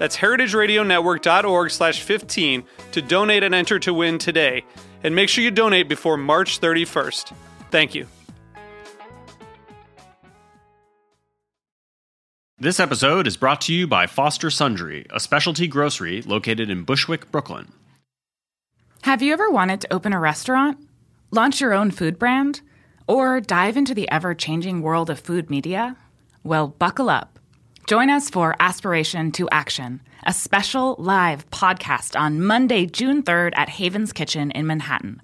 That's heritageradionetwork.org slash 15 to donate and enter to win today. And make sure you donate before March 31st. Thank you. This episode is brought to you by Foster Sundry, a specialty grocery located in Bushwick, Brooklyn. Have you ever wanted to open a restaurant, launch your own food brand, or dive into the ever changing world of food media? Well, buckle up. Join us for Aspiration to Action, a special live podcast on Monday, June 3rd at Haven's Kitchen in Manhattan.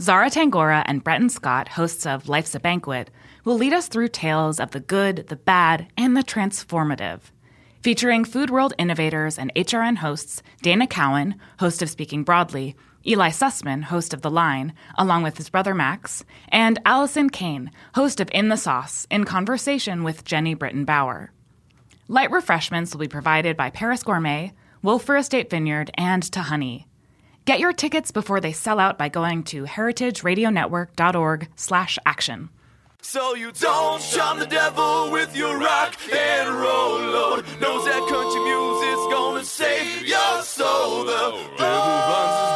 Zara Tangora and Breton Scott, hosts of Life's a Banquet, will lead us through tales of the good, the bad, and the transformative. Featuring Food World innovators and HRN hosts Dana Cowin, host of Speaking Broadly, Eli Sussman, host of The Line, along with his brother Max, and Allison Kane, host of In the Sauce, in conversation with Jeni Britton Bauer. Light refreshments will be provided by Paris Gourmet, Wölffer Estate Vineyard, and Tahani. Get your tickets before they sell out by going to heritageradionetwork.org slash action. So you don't charm the devil with your rock and roll load. Knows that country music's gonna save your soul. The devil runs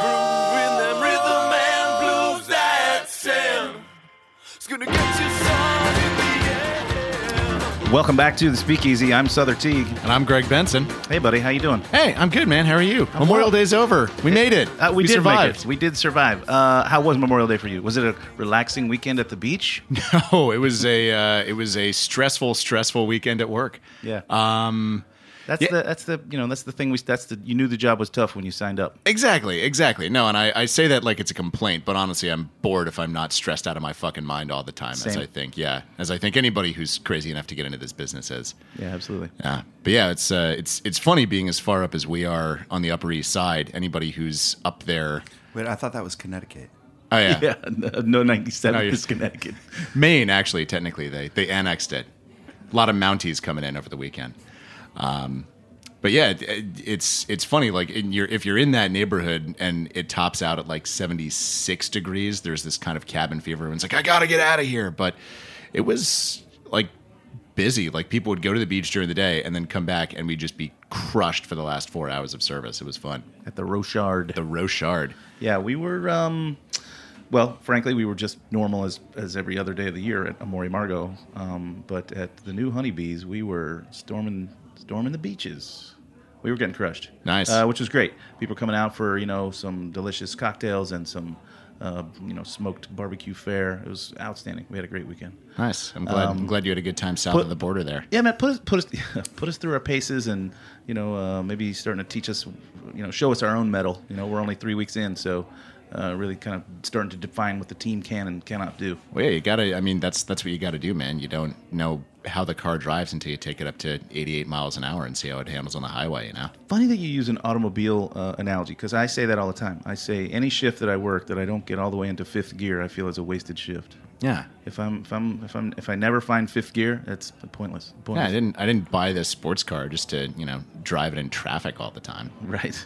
Welcome back to the Speakeasy. I'm Sother Teague. And I'm Greg Benson. Hey, buddy, how you doing? Hey, I'm good, man. How are you? Memorial Day's over. We made it. Uh, we, did survived. We did survive. Uh, how was Memorial Day for you? Was it a relaxing weekend at the beach? No, it was a uh, it was a stressful, stressful weekend at work. Yeah. Um. That's Yeah. the that's the you know that's the thing we that's the you knew the job was tough when you signed up. Exactly. Exactly. No, and I, I say that like it's a complaint, but honestly, I'm bored if I'm not stressed out of my fucking mind all the time. As I think, yeah, as I think anybody who's crazy enough to get into this business is. Yeah, absolutely. Yeah, but yeah, it's uh, it's it's funny being as far up as we are on the Upper East Side. Anybody who's up there, Wait, I thought that was Connecticut. oh yeah, Yeah, no, no 97 No, is Connecticut. Maine, actually, technically, they they annexed it. A lot of Mounties coming in over the weekend. Um, but yeah, it, it's it's funny. Like in your if you're in that neighborhood and it tops out at like 76 degrees, there's this kind of cabin fever. Everyone's like, I gotta get out of here. But it was like busy. Like people would go to the beach during the day and then come back, and we'd just be crushed for the last four hours of service. It was fun. At the Rochard. The Rochard. Yeah, we were. Um, well, frankly, we were just normal as as every other day of the year at Amor y Amargo. Um, but at the new Honeybees, we were storming storming the beaches. We were getting crushed. Nice. uh, which was great. People coming out for you know some delicious cocktails and some uh, you know smoked barbecue fare. It was outstanding. We had a great weekend. Nice. I'm glad. I'm glad you had a good time south put- of the border there. Yeah, man, put us put us put us through our paces, and you know uh, maybe starting to teach us, you know, show us our own metal. You know, we're only three weeks in, so uh, really kind of starting to define what the team can and cannot do. Well, yeah, you gotta. I mean, that's that's what you gotta do, man. You don't know how the car drives until you take it up to 88 miles an hour and see how it handles on the highway. You know. Funny that you use an automobile uh, analogy because I say that all the time. I say any shift that I work that I don't get all the way into fifth gear, I feel is a wasted shift. Yeah. If I'm if I'm if I'm if I never find fifth gear, that's pointless. Yeah. I didn't. I didn't buy this sports car just to you know drive it in traffic all the time. Right.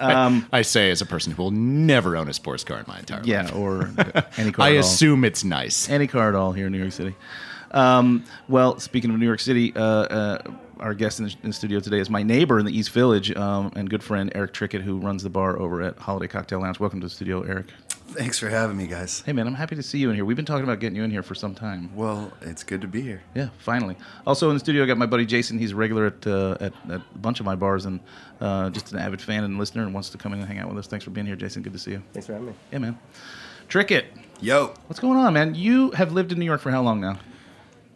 I say as a person who will never own a sports car in my entire life. Yeah, or any car. I at all. I assume it's nice. any car at all here in New York City. Um, well, speaking of New York City, uh, uh, our guest in the, in the studio today is my neighbor in the East Village um, and good friend Erik Trickett, who runs the bar over at Holiday Cocktail Lounge. Welcome to the studio, Erik. Thanks for having me, guys. Hey, man, I'm happy to see you in here. We've been talking about getting you in here for some time. Well, it's good to be here. Yeah, finally. Also in the studio, I got my buddy Jason. He's a regular at, uh, at, at a bunch of my bars and uh, just an avid fan and listener and wants to come in and hang out with us. Thanks for being here, Jason. Good to see you. Thanks for having me. Yeah, man. Trickett. Yo, What's going on, man? You have lived in New York for how long now?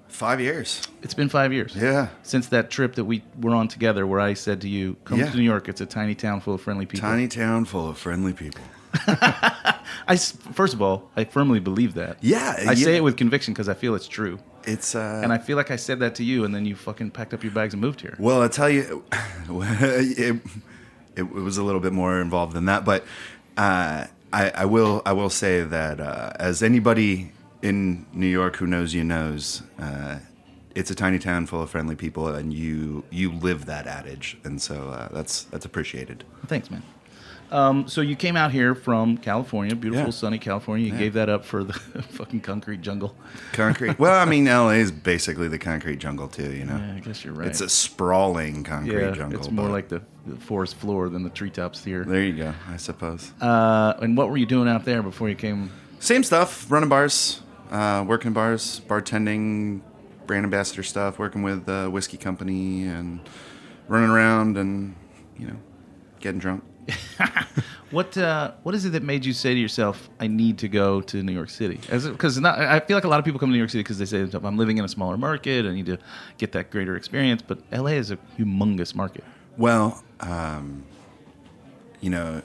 five years. It's been five years. Yeah. Since that trip that we were on together, where I said to you, "Come Yeah. to New York. It's a tiny town full of friendly people." Tiny town full of friendly people. I first of all, I firmly believe that. Yeah, I say it with conviction because I feel it's true, It's uh, and I feel like I said that to you, and then you fucking packed up your bags and moved here. well, I tell you, it, it, it was a little bit more involved than that, but uh, I, I will I will say that uh, as anybody in New York who knows you knows, uh, it's a tiny town full of friendly people, and you you live that adage, and so uh, that's that's appreciated. Thanks, man. Um, so you came out here from California, beautiful Yeah. sunny California. You gave that up for the fucking concrete jungle. Concrete. well, I mean, LA is basically the concrete jungle too. You know, Yeah, I guess you're right. it's a sprawling concrete yeah, jungle. it's more like the, the forest floor than the treetops here. There you go. I suppose. Uh, and what were you doing out there before you came? Same stuff. Running bars, uh, working bars, bartending, brand ambassador stuff. Working with a whiskey company and running around and you know getting drunk. What uh, what is it that made you say to yourself, "I need to go to New York City"? Because I feel like a lot of people come to New York City because they say, "I'm living in a smaller market. I need to get that greater experience." But LA is a humongous market. Well, um, you know,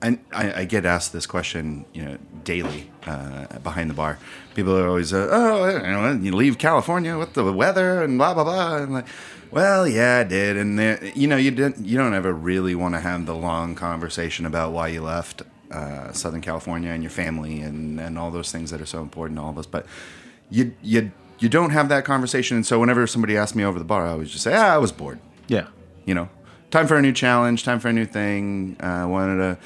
I, I, I get asked this question, you know, daily uh, behind the bar. People are always, uh, oh, you, know, you leave California with the weather and blah blah blah. And like, well, yeah, I did. And you know, you didn't, you don't ever really want to have the long conversation about why you left uh, Southern California and your family and and all those things that are so important to all of us. But you you you don't have that conversation. And so whenever somebody asked me over the bar, I always just say, ah, I was bored Yeah. you know, time for a new challenge, time for a new thing. Uh, wanted to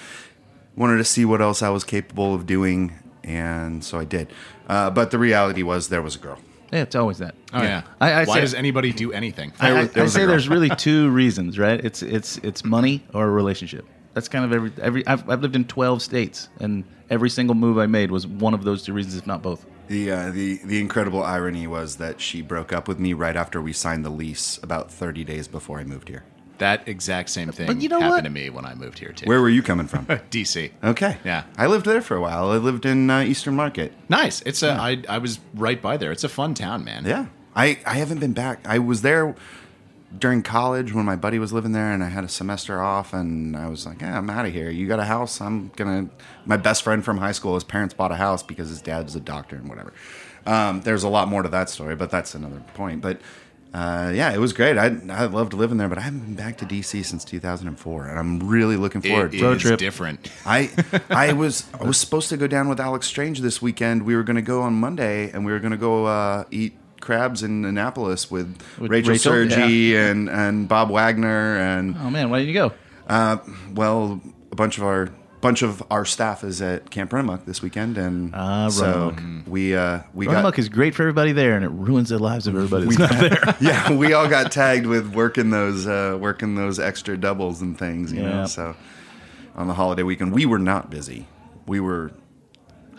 wanted to see what else I was capable of doing, and so I did. Uh, but the reality was there was a girl. Yeah, it's always that. Oh yeah. I, I Why say, does anybody do anything? I, I, there I say there's really two reasons, right? It's it's it's money or a relationship. That's kind of every every. I've, I've lived in 12 states, and every single move I made was one of those two reasons, if not both. The uh, the the incredible irony was that she broke up with me right after we signed the lease, about 30 days before I moved here. That exact same thing But you know happened what? to me when I moved here too. Where were you coming from? DC. Okay, Yeah. I lived there for a while. I lived in uh, Eastern Market. Nice. It's a. I I was right by there. It's a fun town, man. Yeah, I I haven't been back. I was there during college when my buddy was living there, and I had a semester off, and I was like, yeah, I'm out of here. You got a house? I'm gonna. My best friend from high school, his parents bought a house because his dad was a doctor and whatever. Um, there's a lot more to that story, but that's another point. But uh, yeah, it was great. I I loved living there, but I haven't been back to DC since 2004, and I'm really looking forward. It to Road is trip. different. I I was I was supposed to go down with Alex Strange this weekend. We were going to go on Monday, and we were going to go uh, eat crabs in Annapolis with, With Rachel, Rachel? Sergi and and Bob Wagner, and Oh man, why didn't you go? uh, well, a bunch of our bunch of our staff is at Camp Runamuk this weekend, and Ah, so Runamuk. we uh, we Run got is great for everybody there, and it ruins the lives of everybody that's not there. yeah, we all got tagged with working those uh, working those extra doubles and things, you Yeah. know. So on the holiday weekend, we were not busy. We were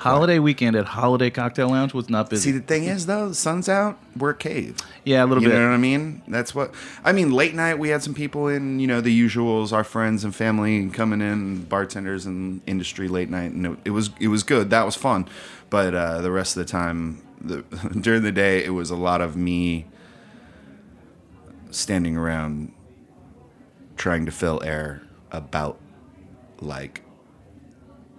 Holiday weekend at Holiday Cocktail Lounge was not busy. See, the thing is, though, the sun's out. We're a cave. yeah, a little You bit. You know what I mean? That's what I mean. Late night, we had some people in, you know, the usuals, our friends and family coming in, bartenders and industry late night, and it, it was it was good. That was fun, but uh, the rest of the time, the, during the day, it was a lot of me standing around trying to fill air about like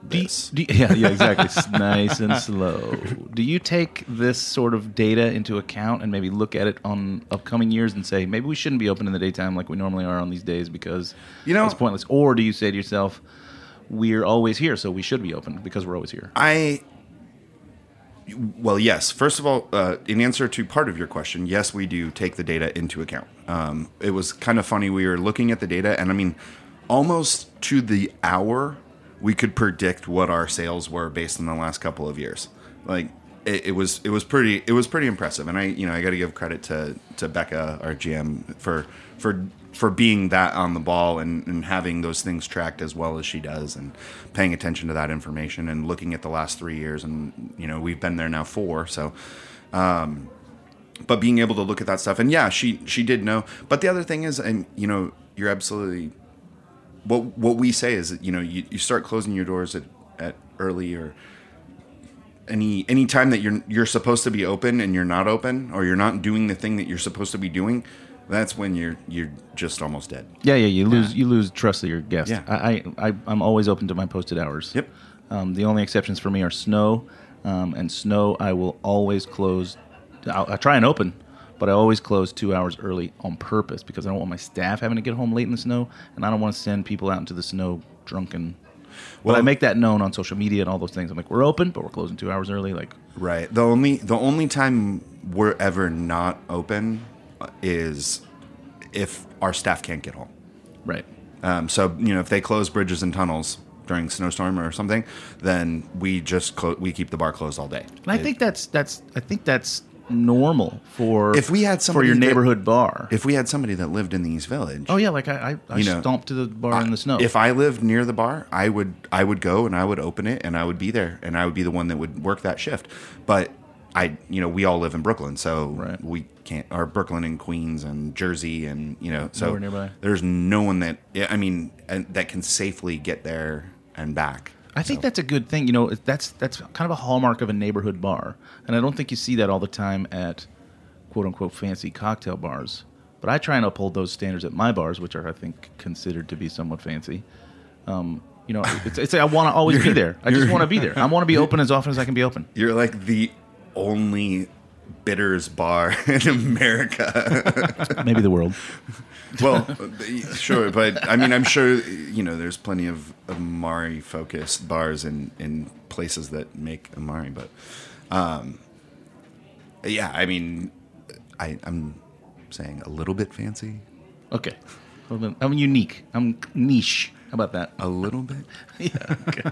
Do you- do you- yeah, yeah, exactly. S- nice and slow. Do you take this sort of data into account and maybe look at it on upcoming years and say maybe we shouldn't be open in the daytime like we normally are on these days because You know- it's pointless? Or do you say to yourself, we're always here, so we should be open because we're always here? I well, yes. First of all, uh, in answer to part of your question, yes, we do take the data into account. Um, it was kind of funny. We were looking at the data, and I mean, almost to the hour, we could predict what our sales were based on the last couple of years. Like it, it was, it was pretty, it was pretty impressive. And I, you know, I got to give credit to to Becca, our GM, for for for being that on the ball and, and having those things tracked as well as she does and paying attention to that information and looking at the last three years and you know we've been there now four so um, but being able to look at that stuff and yeah she she did know but the other thing is and you know you're absolutely what what we say is that you know you, you start closing your doors at, at early or any any time that you're you're supposed to be open and you're not open or you're not doing the thing that you're supposed to be doing that's when you're you're just almost dead Yeah, yeah. You lose you lose trust of your guest. Yeah. I, I, I'm always open to my posted hours. Yep. Um, the only exceptions for me are snow, um, and snow I will always close. I'll, I try and open, but I always close two hours early on purpose because I don't want my staff having to get home late in the snow, and I don't want to send people out into the snow drunken. Well, I make that known on social media and all those things. I'm like, we're open, but we're closing two hours early. Like, Right. The only the only time we're ever not open uh, is if our staff can't get home. right. Um, so you know, if they close bridges and tunnels during snowstorm or something, then we just clo- we keep the bar closed all day. And I think that's that's I think that's normal for If we had for somebody your that- neighborhood bar. If we had somebody that lived in the East Village, oh yeah, like I I, I You know, stomped to the bar in the snow. If I lived near the bar, I would I would go and I would open it and I would be there and I would be the one that would work that shift. But I you know we all live in Brooklyn, so Right. we can't. Or Brooklyn and Queens and Jersey and you know so Nowhere nearby. there's no one that yeah, I mean and that can safely get there and back. I think that's a good thing. You know, that's that's kind of a hallmark of a neighborhood bar, and I don't think you see that all the time at quote unquote fancy cocktail bars. But I try and uphold those standards at my bars, which are I think considered to be somewhat fancy. Um, you know, it's, it's I want to always be there. I just want to be there. I want to be open as often as I can be open. You're like the only bitters bar in America. Maybe the world. well, sure, but I mean, I'm sure you know there's plenty of Amari focused bars in in places that make Amari, but um, yeah, I mean, I, I'm saying a little bit fancy, Okay, I'm unique. I'm niche. How about that? a little bit. Yeah. Okay.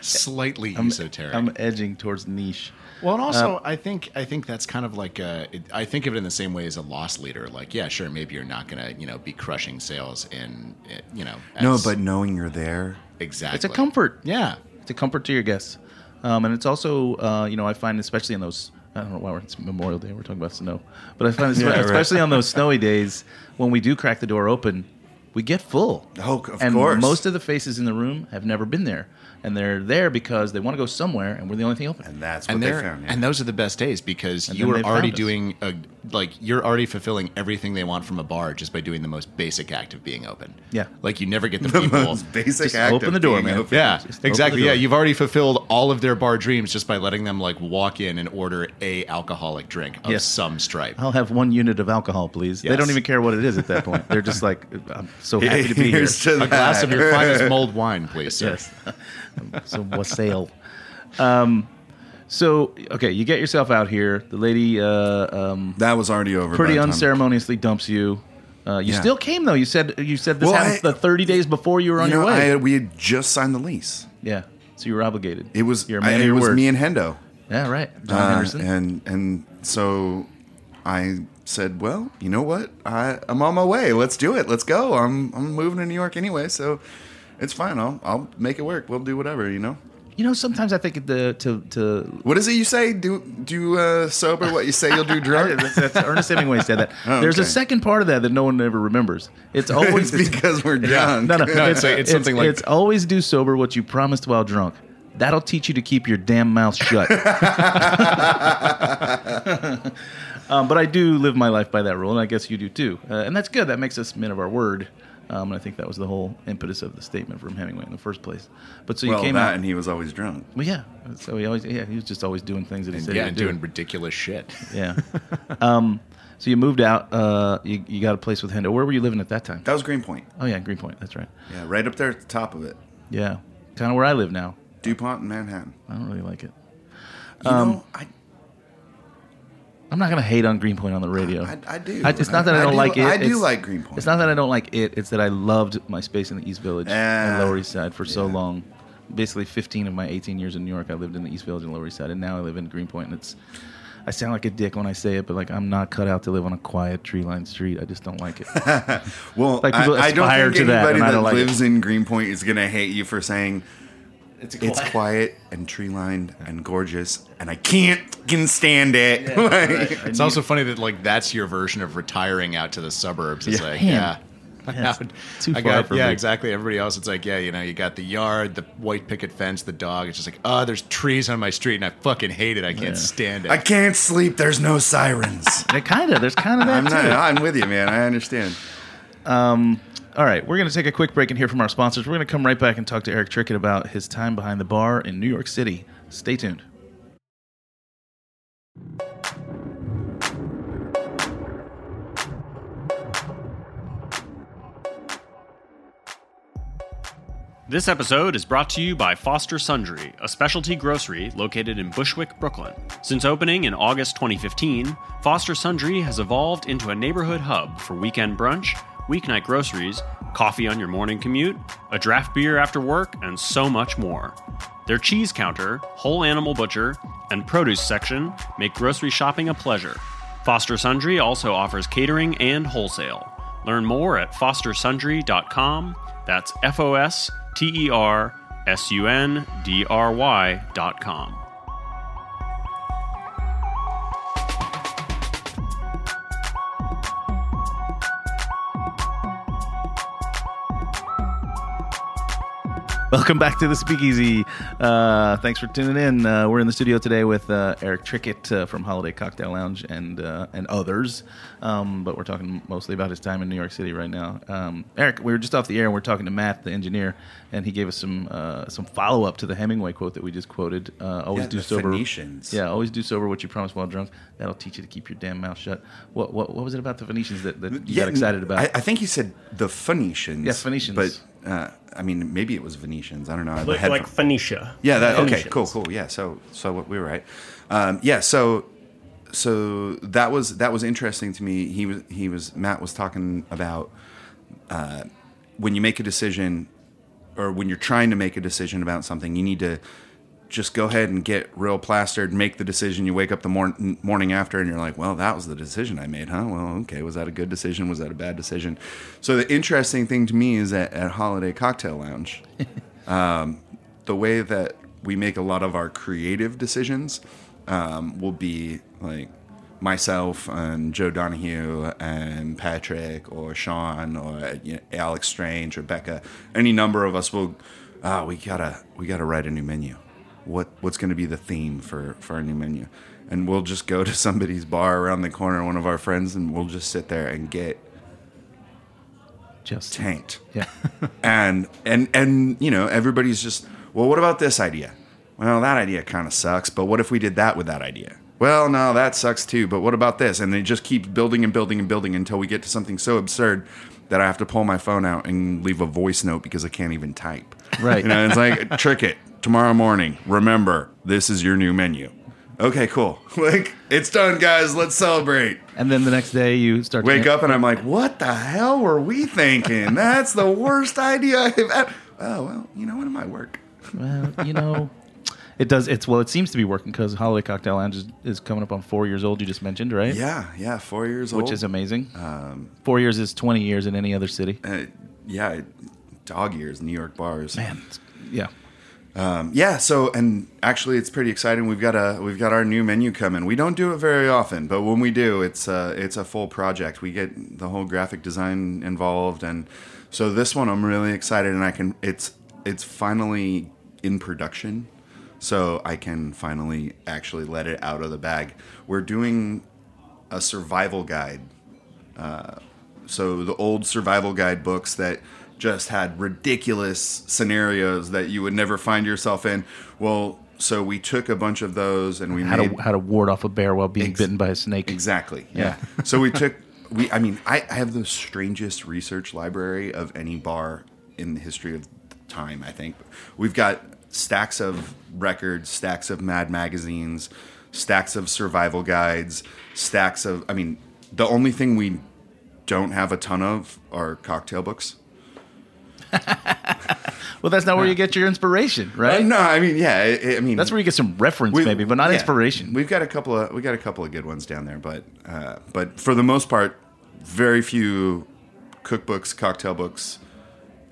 Slightly I'm, esoteric. I'm edging towards niche. Well, and also, I think I think that's kind of like a, it, I think of it in the same way as a loss leader. Like, yeah, sure, maybe you're not gonna, you know, be crushing sales in, eh, you know, No, but knowing you're there, exactly, It's a comfort. Yeah, It's a comfort to your guests, um, and it's also uh, you know I find especially in those I don't know why we're, it's Memorial Day we're talking about snow, but I find espe- Yeah, right. especially on those snowy days when we do crack the door open, we get full. Oh, of and course. most of the faces in the room have never been there, and they're there because they want to go somewhere, and we're the only thing open. and that's what and they they're found. yeah. and those are the best days because And you then are already doing a like you're already fulfilling everything they want from a bar just by doing the most basic act of being open. Yeah. like you never get the, the people. most basic Just act open of the door, being man. open. Yeah, Just exactly. Yeah, you've already fulfilled all of their bar dreams just by letting them like walk in and order a alcoholic drink of Yes. some stripe. I'll have one unit of alcohol, please. They don't even care what it is at that point. They're just like, I'm so happy to be here. To A glass of your finest mulled wine, please, sir. Yes. so wassail. Um, so okay, you get yourself out here. The lady uh, um, That was already over. pretty by the time- unceremoniously dumps you. Uh, you Yeah. still came though. You said you said this Well, happened I- the 30 days before you were on You your know, way. I, we had just signed the lease. yeah, so you were obligated. It was You're a I- man of it was word. me and Hendo. yeah, right. John Uh, Henderson. and and so I said, well, you know what? I I'm on my way. Let's do it. Let's go. I'm I'm moving to New York anyway, so it's fine. I'll I'll make it work. We'll do whatever. You know. You know, sometimes I think the to to What is it you say? Do do uh, sober what you say you'll do drunk. that's, that's Ernest Hemingway said that. Oh, There's a second part of that that no one ever remembers. It's always it's because we're drunk. No, no, No, it's like- it's something like- it's always do sober what you promised while drunk. That'll teach you to keep your damn mouth shut. um, but I do live my life by that rule, and I guess you do too. Uh, and that's good. That makes us men of our word. Um, and I think that was the whole impetus of the statement from Hemingway in the first place. But so you well, came that out. and he was always drunk. well, yeah. So he always, yeah, he was just always doing things that he And, said yeah, he and do. doing ridiculous shit. Yeah. um, so you moved out. Uh, you, you got a place with Hendo. Where were you living at that time? That was Greenpoint. Oh yeah, Greenpoint. That's right. Yeah, right up there at the top of it. Yeah, kind of where I live now. Dupont in Manhattan. I don't really like it. You Um, know, I, I'm not gonna hate on Greenpoint on the radio. I, I do. I, it's not that I, I don't do- like it. I do It's- like Greenpoint. It's not that I don't like it. It's that I loved my space in the East Village and Ah, Lower East Side for so long. Basically, 15 of my 18 years in New York, I lived in the East Village and Lower East Side, and now I live in Greenpoint, and it's I sound like a dick when I say it, but like I'm not cut out to live on a quiet tree-lined street. I just don't like it. Well, Like, people I, I don't aspire think to anybody and I that, don't like it. lives in Greenpoint is gonna hate you for saying It's, it's quiet and tree lined and gorgeous, and I can't fucking stand it. Like- It's also funny that like that's your version of retiring out to the suburbs. It's Yeah. like Man. yeah. Yeah, it's too I far got, for yeah, me. exactly. Everybody else, it's like, yeah, you know, you got the yard, the white picket fence, the dog. It's just like, oh, there's trees on my street, and I fucking hate it. I can't stand it. I can't sleep. There's no sirens. It kind of. There's kind of that I'm too. not. I'm with you, man. I understand. Um, All right, we're going to take a quick break and hear from our sponsors. We're going to come right back and talk to Erik Trickett about his time behind the bar in New York City. Stay tuned. This episode is brought to you by Foster Sundry, a specialty grocery located in Bushwick, Brooklyn. Since opening in August 2015, Foster Sundry has evolved into a neighborhood hub for weekend brunch, weeknight groceries, coffee on your morning commute, a draft beer after work, and so much more. Their cheese counter, whole animal butcher, and produce section make grocery shopping a pleasure. Foster Sundry also offers catering and wholesale. Learn more at fostersundry.com. That's F O S T E R S U N D R Y Welcome back to the Speakeasy. Uh, thanks for tuning in. Uh, we're in the studio today with uh, Erik Trickett uh, from Holiday Cocktail Lounge and uh, and others, um, but we're talking mostly about his time in New York City right now. Um, Erik, we were just off the air and we're talking to Matt, the engineer, and he gave us some uh, some follow up to the Hemingway quote that we just quoted. Uh, always Yeah, do the sober. Phoenicians. Yeah, always do sober what you promise while drunk. That'll teach you to keep your damn mouth shut. What what, what was it about the Phoenicians that, that you got excited about? I, I think he said the Phoenicians. Yes, Phoenicians. But uh, I mean, maybe it was Venetians. I don't know. I Like, like Phoenicia. yeah. That okay. Cool. Cool. Yeah. So so we were right. Um, yeah. So so that was that was interesting to me. He was he was Matt was talking about uh, when you make a decision or when you're trying to make a decision about something, you need to just go ahead and get real plastered, make the decision. You wake up the mor- morning after and you're like, well, that was the decision I made, huh? Well, okay. Was that a good decision? Was that a bad decision? So the interesting thing to me is that at Holiday Cocktail Lounge, um, the way that we make a lot of our creative decisions um, will be like myself and Joe Donahue and Patrick or Sean or you know, Alex Strange or Becca. Any number of us will. Ah, we gotta we gotta write a new menu. What what's going to be the theme for for our new menu? And we'll just go to somebody's bar around the corner, one of our friends, and we'll just sit there and get just tanked yeah. and and and you know everybody's just well what about this idea well that idea kind of sucks but what if we did that with that idea well no that sucks too but what about this and they just keeps building and building and building until we get to something so absurd that i have to pull my phone out and leave a voice note because i can't even type Right. you know it's like trick it tomorrow morning remember this is your new menu okay cool like it's done guys let's celebrate And then the next day you start to wake up and I'm like, what the hell were we thinking? That's the worst idea I've ever. Oh well, you know what? It might work. Well, you know, it does. It's well, it seems to be working because Holiday Cocktail Lounge is, is coming up on four years old. You just mentioned, right? Yeah, yeah. Four years old, which is amazing. Um, four years is twenty years in any other city. Uh, yeah, dog years, New York bars. Man, yeah. Um, yeah. So, and actually, it's pretty exciting. We've got a we've got our new menu coming. We don't do it very often, but when we do, it's uh, it's a full project. We get the whole graphic design involved, and so this one I'm really excited, and I can it's it's finally in production, so I can finally actually let it out of the bag. We're doing a survival guide so the old survival guide books that just had ridiculous scenarios that you would never find yourself in. Well, so we took a bunch of those and we How made to how to ward off a bear while being Ex- bitten by a snake. exactly. Yeah. so we took we. I mean, I, I have the strangest research library of any bar in the history of time. I think we've got stacks of records, stacks of Mad magazines, stacks of survival guides, stacks of. I mean, the only thing we don't have a ton of are cocktail books. Well, that's not where you get your inspiration, right? Uh, no, I mean, yeah, I, I mean That's where you get some reference, we- maybe, but not yeah. inspiration. We've got a couple of we got a couple of good ones down there, but uh, but for the most part, very few cookbooks, cocktail books,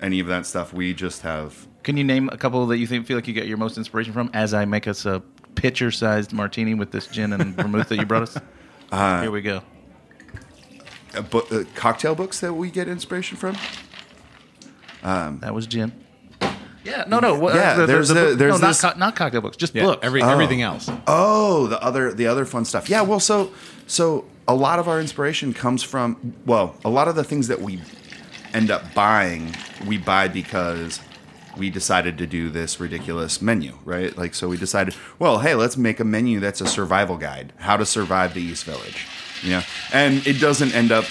any of that stuff. We just have Can you name a couple that you think feel like you get your most inspiration from? As I make us a pitcher-sized martini with this gin and vermouth that you brought us. Uh, Here we go. uh, bu- uh, cocktail books that we get inspiration from. Um, that was Jim. Yeah, no, no. What, uh, Yeah, there's book- a- there's no, this- not, co- not cocktail books, just Yeah, books. every, oh. everything else. Oh, the other the other fun stuff. Yeah, well, so so a lot of our inspiration comes from well, a lot of the things that we end up buying, we buy because we decided to do this ridiculous menu, right? Like so we decided, well, hey, let's make a menu that's a survival guide, how to survive the East Village. You know? And it doesn't end up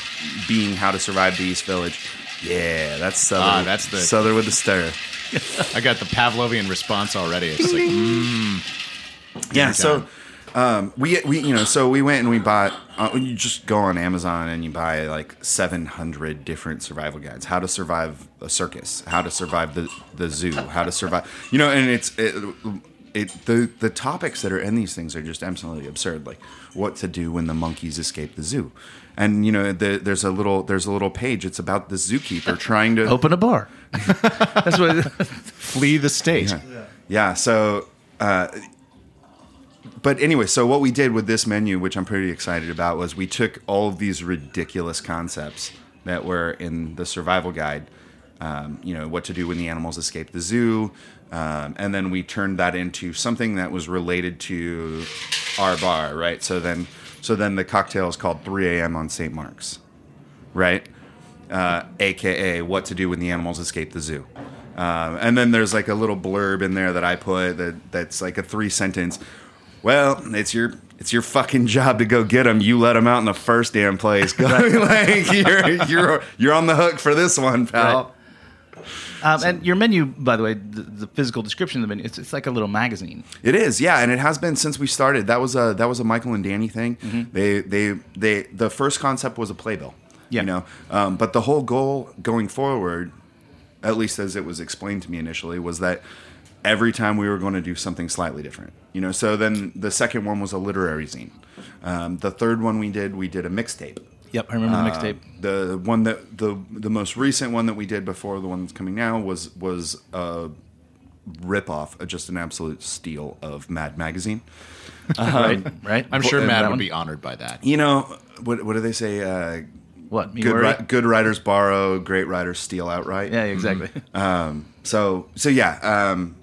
being how to survive the East Village. Yeah, that's Southern. Ah, that's the- Southern with the stir. I got the Pavlovian response already. It's like, mm, Yeah. So um, we we you know so we went and we bought. Uh, you just go on Amazon and you buy like seven hundred different survival guides. How to survive a circus. How to survive the the zoo. How to survive. You know, and it's it. It, the the topics that are in these things are just absolutely absurd. Like what to do when the monkeys escape the zoo, and you know the, there's a little there's a little page. It's about the zookeeper trying to Open a bar. That's what. flee the state. Yeah. So, uh, but anyway, so what we did with this menu, which I'm pretty excited about, was we took all of these ridiculous concepts that were in the survival guide. Um, you know, what to do when the animals escape the zoo. Um, and then we turned that into something that was related to our bar, right? So then, so then the cocktail is called 3 a.m. on St. Mark's, right? uh, aka what to do when the animals escape the zoo. Um, and then there's like a little blurb in there that I put that that's like a three sentence. Well, it's your it's your fucking job to go get them. You let them out in the first damn place. Like you're you're you're on the hook for this one, pal. Um, and your menu, by the way, the, the physical description of the menu, it's, it's like a little magazine. It is, yeah, and it has been since we started. That was a that was a Michael and Danny thing. Mm-hmm. They they they the first concept was a playbill. Yeah. You know, um, but the whole goal going forward, at least as it was explained to me initially, was that every time we were going to do something slightly different. You know, so then the second one was a literary zine. Um, the third one we did, we did a mixtape. Yep, I remember the mixtape. The one that the the most recent one that we did before the one that's coming now was was a ripoff, uh, just an absolute steal of Mad Magazine. right, right. I'm sure Mad would one? be honored by that. You know what? What do they say? Uh, What? Me good ri- good writers borrow, great writers steal outright. Yeah, exactly. So so yeah, um,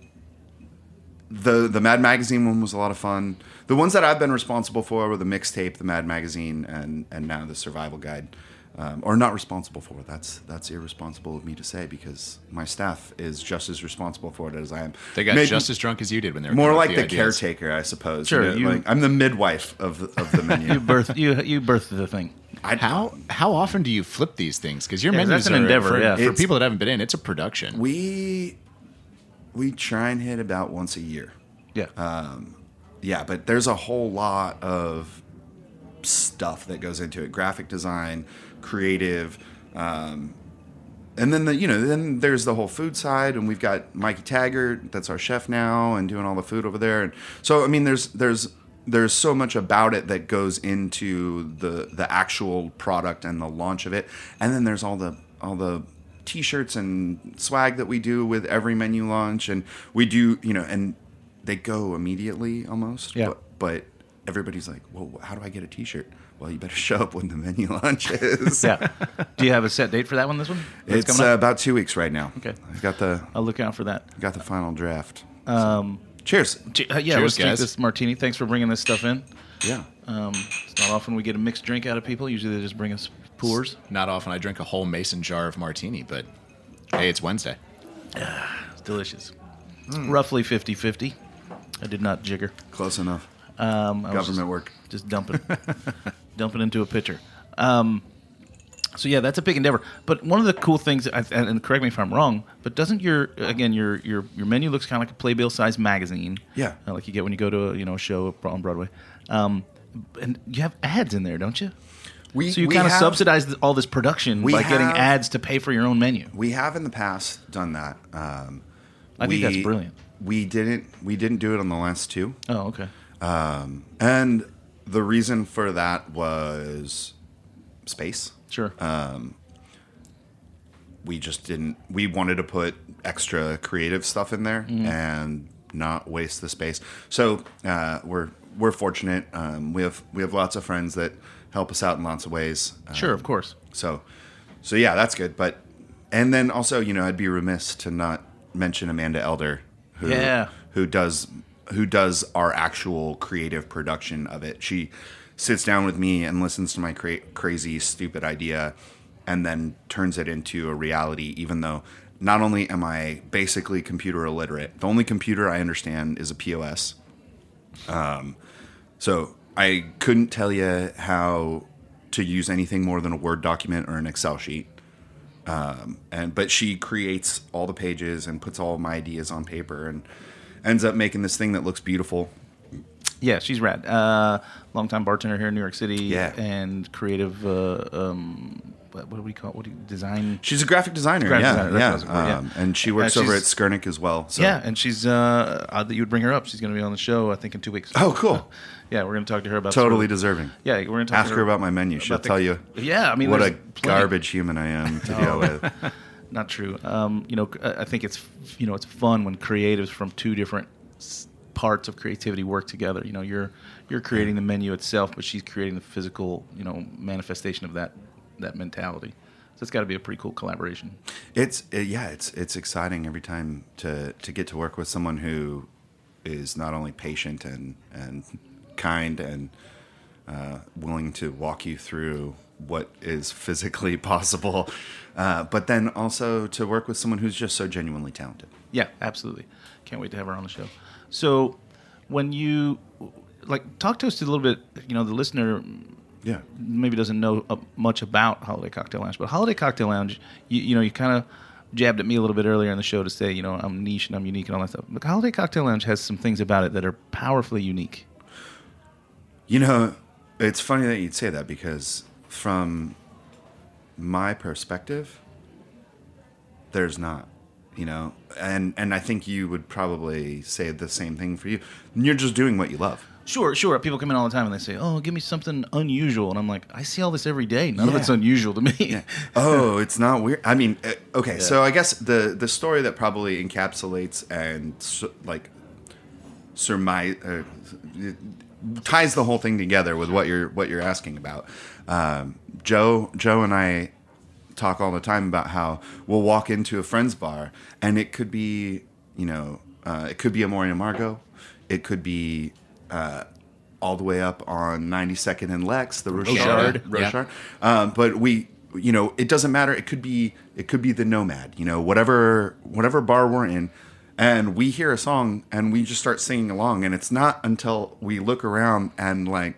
the the Mad Magazine one was a lot of fun. The ones that I've been responsible for were the mixtape, the Mad Magazine, and and now the Survival Guide. Um, or not responsible for. That's that's irresponsible of me to say because my staff is just as responsible for it as I am. They got Maybe just as drunk as you did when they were more like with the, caretaker, I suppose. Sure, You know, you- like, I'm the midwife of the, of the menu. you birth you you birthed the thing. I, How how often do you flip these things? Because your Yeah, menus that's an are endeavor, For, yeah. for people that haven't been in, it's a production. we we try and hit about once a year. Yeah. Yeah, but there's a whole lot of stuff that goes into it: graphic design, creative, um, and then the you know then there's the whole food side, and we've got Mikey Taggart, that's our chef now, and doing all the food over there. And so I mean, there's there's there's so much about it that goes into the the actual product and the launch of it, and then there's all the all the t-shirts and swag that we do with every menu launch and we do you know and they go immediately almost Yeah. but, but everybody's like well how do i get a t-shirt well you better show up when the menu launches yeah. Do you have a set date for that one? This one? That's it's coming uh, about two weeks right now Okay. i've got the I'll look out for that. got the final draft um cheers Che- uh, yeah, Cheers, let's drink guys. this martini. Thanks for bringing this stuff in. yeah Um, it's not often we get a mixed drink out of people. Usually they just bring us pours. Not often I drink a whole mason jar of martini, but hey, it's Wednesday. It's delicious. Hmm. Roughly 50 50. I did not jigger. close enough Um, government work just, just dumping, dumping into a pitcher. Um, so yeah, that's a big endeavor. But one of the cool things, and, and correct me if I'm wrong, but doesn't your again your your your menu looks kind of like a playbill size magazine? Yeah. uh, like you get when you go to a you know a show on Broadway. Um, and you have ads in there, don't you? we So you kind of subsidize all this production We by getting ads to pay for your own menu. We have in the past done that, um, I think that's brilliant. We didn't we didn't do it on the last two. Oh, okay. Um, and the reason for that was space. Sure. We just didn't. We wanted to put extra creative stuff in there and not waste the space. So uh, we're we're fortunate. Um, we have we have lots of friends that help us out in lots of ways. Sure, of course. So, so yeah, that's good. But and then also, you know, I'd be remiss to not mention Amanda Elder, who Yeah. who does who does our actual creative production of it. She sits down with me and listens to my cra- crazy, stupid idea, and then turns it into a reality. Even though not only am I basically computer illiterate, the only computer I understand is a POS. Um, So I couldn't tell you how to use anything more than a Word document or an Excel sheet. Um, and but she creates all the pages and puts all my ideas on paper and ends up making this thing that looks beautiful. Yeah, she's rad. Uh, longtime bartender here in New York City. Yeah. and creative. Uh, um, what, what do we call? It? What do you design? She's a graphic designer, Graphic yeah, designer, that's what I yeah. yeah. Um, and she works Uh, over at Skernick as well. So. Yeah, and she's uh, odd that you would bring her up. She's going to be on the show, I think, in two weeks. Oh, cool. yeah, we're going to talk to her about totally deserving. Yeah, we're going to talk Ask to her about my menu. She'll the- tell you. Yeah, I mean, what a plenty- garbage human I am to deal with. Not true. Um, you know, I I think it's you know it's fun when creatives from two different parts of creativity work together. You know, you're you're creating the menu itself, but she's creating the physical you know manifestation of that that mentality. So it's got to be a pretty cool collaboration. It's it, yeah, it's it's exciting every time to to get to work with someone who is not only patient and and kind and uh, willing to walk you through what is physically possible, uh, but then also to work with someone who's just so genuinely talented. Yeah, absolutely. Can't wait to have her on the show. So, when you like talk to us a little bit, you know, the listener Yeah, maybe doesn't know uh, much about Holiday Cocktail Lounge, but Holiday Cocktail Lounge, you, you know, you kind of jabbed at me a little bit earlier in the show to say, you know, I'm niche and I'm unique and all that stuff. But Holiday Cocktail Lounge has some things about it that are powerfully unique. You know, it's funny that you'd say that because from my perspective, there's not. You know, and and I think you would probably say the same thing for you. You're just doing what you love. Sure, sure. People come in all the time and they say, "Oh, give me something unusual," and I'm like, "I see all this every day. None of it's unusual to me." oh, it's not weird. I mean, uh, okay, so I guess the the story that probably encapsulates and like surmise uh, ties the whole thing together with what you're what you're asking about. Um, Joe Joe and I talk all the time about how we'll walk into a friend's bar and it could be you know uh, it could be Amor y Amargo, it could be uh, all the way up on 92nd and Lex, the Rochard. Yeah. Rochard. Um, but we, you know, it doesn't matter. It could be, it could be the Nomad. You know, whatever, whatever bar we're in, and we hear a song and we just start singing along. And it's not until we look around and like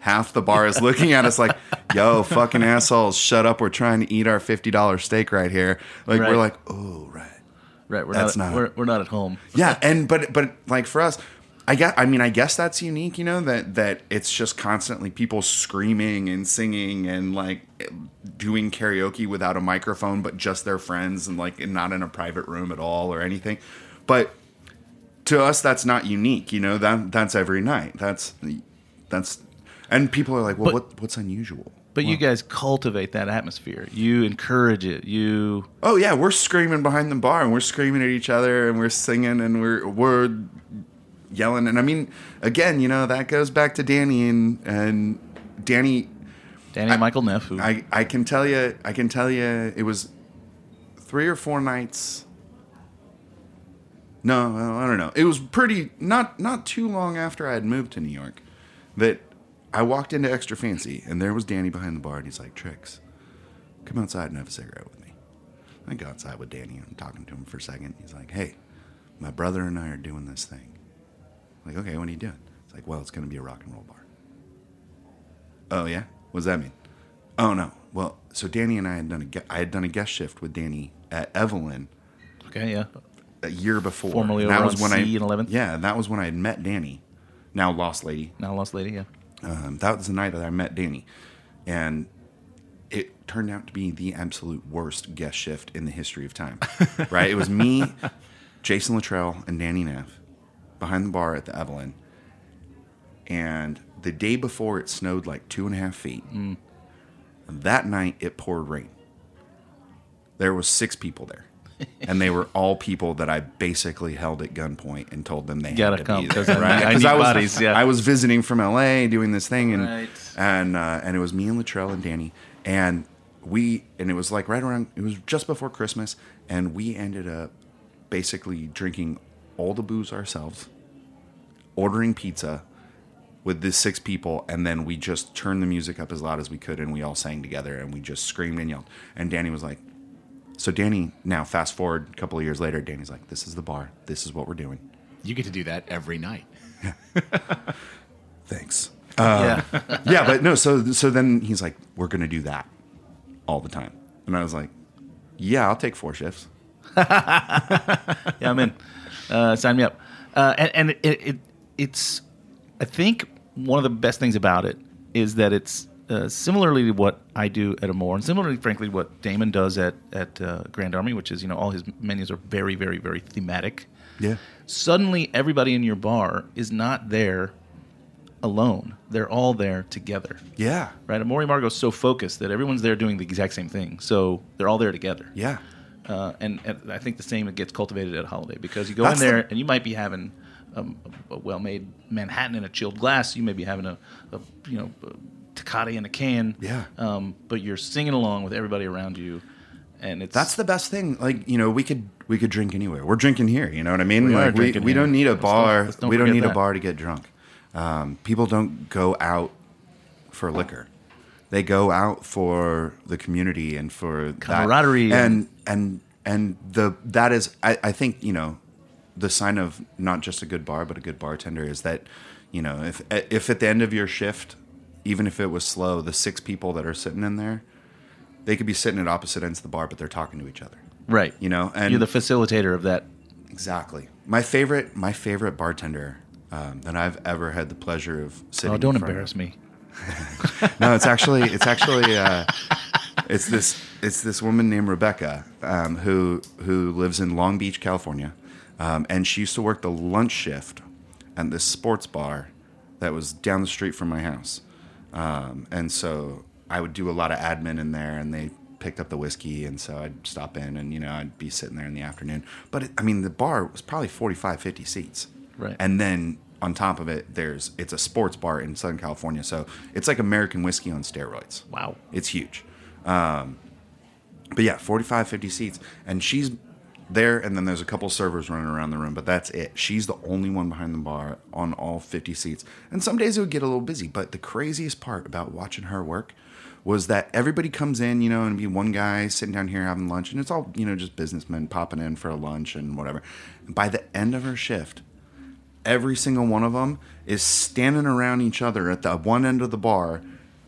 half the bar is looking at us like, "Yo, fucking assholes, shut up! We're trying to eat our fifty dollars steak right here." Like Right. we're like, "Oh, right." right. We're That's not, not- We're, we're not at home. yeah and but but like for us i guess i mean i guess that's unique you know that that it's just constantly people screaming and singing and like doing karaoke without a microphone but just their friends and like not in a private room at all or anything but to us that's not unique you know that that's every night that's that's and people are like well But- what what's unusual But you guys cultivate that atmosphere. You encourage it. You Oh yeah, we're screaming behind the bar and we're screaming at each other and we're singing and we're we're yelling and I mean again, you know, that goes back to Danny and and Danny Danny I- Michael Neff, who I I can tell you I can tell you it was 3 or 4 nights No, I don't know. It was pretty not not too long after I had moved to New York that I walked into Extra Fancy and there was Danny behind the bar and he's like, "Tricks, come outside and have a cigarette with me." I go outside with Danny and I'm talking to him for a second. He's like, "Hey, my brother and I are doing this thing." Like, "Okay, what are you doing?" It's like, "Well, it's going to be a rock and roll bar." Oh yeah, what does that mean? Oh no. Well, so Danny and I had done a I had done a guest shift with Danny at Evelyn okay, yeah, a year before. Formerly And that was when C I and 11th? Yeah, and that was when I had met Danny, now lost lady. now lost lady, yeah. Um, that was the night that I met Danny, and it turned out to be the absolute worst guest shift in the history of time. right? It was me, Jason Luttrell and Danny Neff behind the bar at the Evelyn. And the day before, it snowed like two and a half feet. That night, it poured rain. There was six people there. and they were all people that I basically held at gunpoint and told them they Gotta had to come, be there. 'cause I- Right? I was, bodies, yeah. I was visiting from LA doing this thing, and Right. and uh, and it was me and Luttrell and Danny, and we and it was like right around. It was just before Christmas, and we ended up basically drinking all the booze ourselves, ordering pizza with the six people, and then we just turned the music up as loud as we could, and we all sang together, and we just screamed and yelled. And Danny was like, "So Danny, now fast forward a couple of years later, Danny's like, this is the bar, this is what we're doing." You get to do that every night. Thanks. Uh, yeah. yeah, but no. So so then he's like, "We're gonna do that all the time," and I was like, "Yeah, I'll take four shifts." yeah, I'm in. Uh, sign me up. Uh, and and it, it it's, I think one of the best things about it is that it's uh, similarly to what I do at Amor, and similarly, frankly, what Damon does at at uh, Grand Army, which is you know all his menus are very very very thematic. Yeah. Suddenly, everybody in your bar is not there alone. They're all there together. Yeah. Right, Amor y Amargo's so focused that everyone's there doing the exact same thing, so they're all there together. Yeah. Uh, and, and I think the same it gets cultivated at a holiday because you go That's in there the- and you might be having um, a, a well-made Manhattan in a chilled glass. You may be having a, a you know a in a can. Yeah. Um, but you're singing along with everybody around you, and it's That's the best thing. Like you know, we could we could drink anywhere. We're drinking here. You know what I mean? We like, we, we don't need a Let's don't- bar. let's don't we don't need a bar to get drunk. Um, people don't go out for liquor. They go out for the community and for that- Camaraderie and and and the that is I, I think you know the sign of not just a good bar but a good bartender is that you know if if at the end of your shift even if it was slow the six people that are sitting in there they could be sitting at opposite ends of the bar but they're talking to each other right. you know and you're the facilitator of that. exactly my favorite my favorite bartender um, that I've ever had the pleasure of sitting. Oh, don't embarrass me. No, it's actually it's actually uh, it's this it's this woman named Rebecca um, who who lives in Long Beach, California, um, and she used to work the lunch shift at this sports bar that was down the street from my house, um, and so I would do a lot of admin in there, and they picked up the whiskey, and so I'd stop in, and you know I'd be sitting there in the afternoon. But it, I mean, the bar was probably 45, 50 seats, Right. and then on top of it, there's it's a sports bar in Southern California, so it's like American whiskey on steroids. Wow. It's huge. Um, but yeah, 45, 50 seats. And she's there, and then there's a couple servers running around the room, but that's it. She's the only one behind the bar on all 50 seats. And some days it would get a little busy, but the craziest part about watching her work was that everybody comes in, you know, and be one guy sitting down here having lunch, and it's all, you know, just businessmen popping in for a lunch and whatever. And by the end of her shift, every single one of them is standing around each other at the one end of the bar.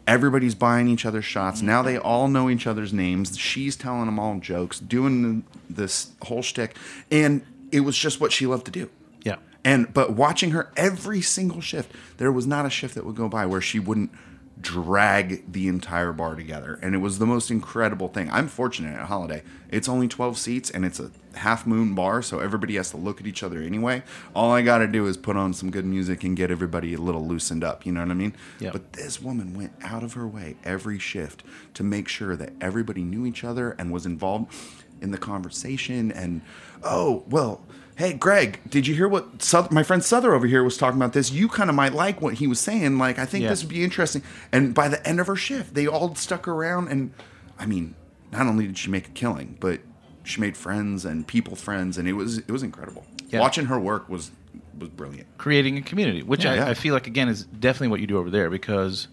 Everybody's buying each other's shots. Now they all know each other's names. She's telling them all jokes, doing this whole shtick, and it was just what she loved to do. Yeah. And but watching her every single shift, there was not a shift that would go by where she wouldn't drag the entire bar together. And it was the most incredible thing. I'm fortunate at Holiday. It's only 12 seats and it's a half moon bar, so everybody has to look at each other anyway. All I got to do is put on some good music and get everybody a little loosened up, you know what I mean? Yeah. But this woman went out of her way every shift to make sure that everybody knew each other and was involved in the conversation and oh, well, hey Greg, did you hear what my friend Sother over here was talking about this? You kind of might like what he was saying. Like, I think Yeah. this would be interesting. And by the end of her shift, they all stuck around. And I mean, not only did she make a killing, but she made friends and people friends, and it was it was incredible. Yeah. Watching her work was was brilliant. creating a community, which Yeah, I, yeah. I feel like again is definitely what you do over there because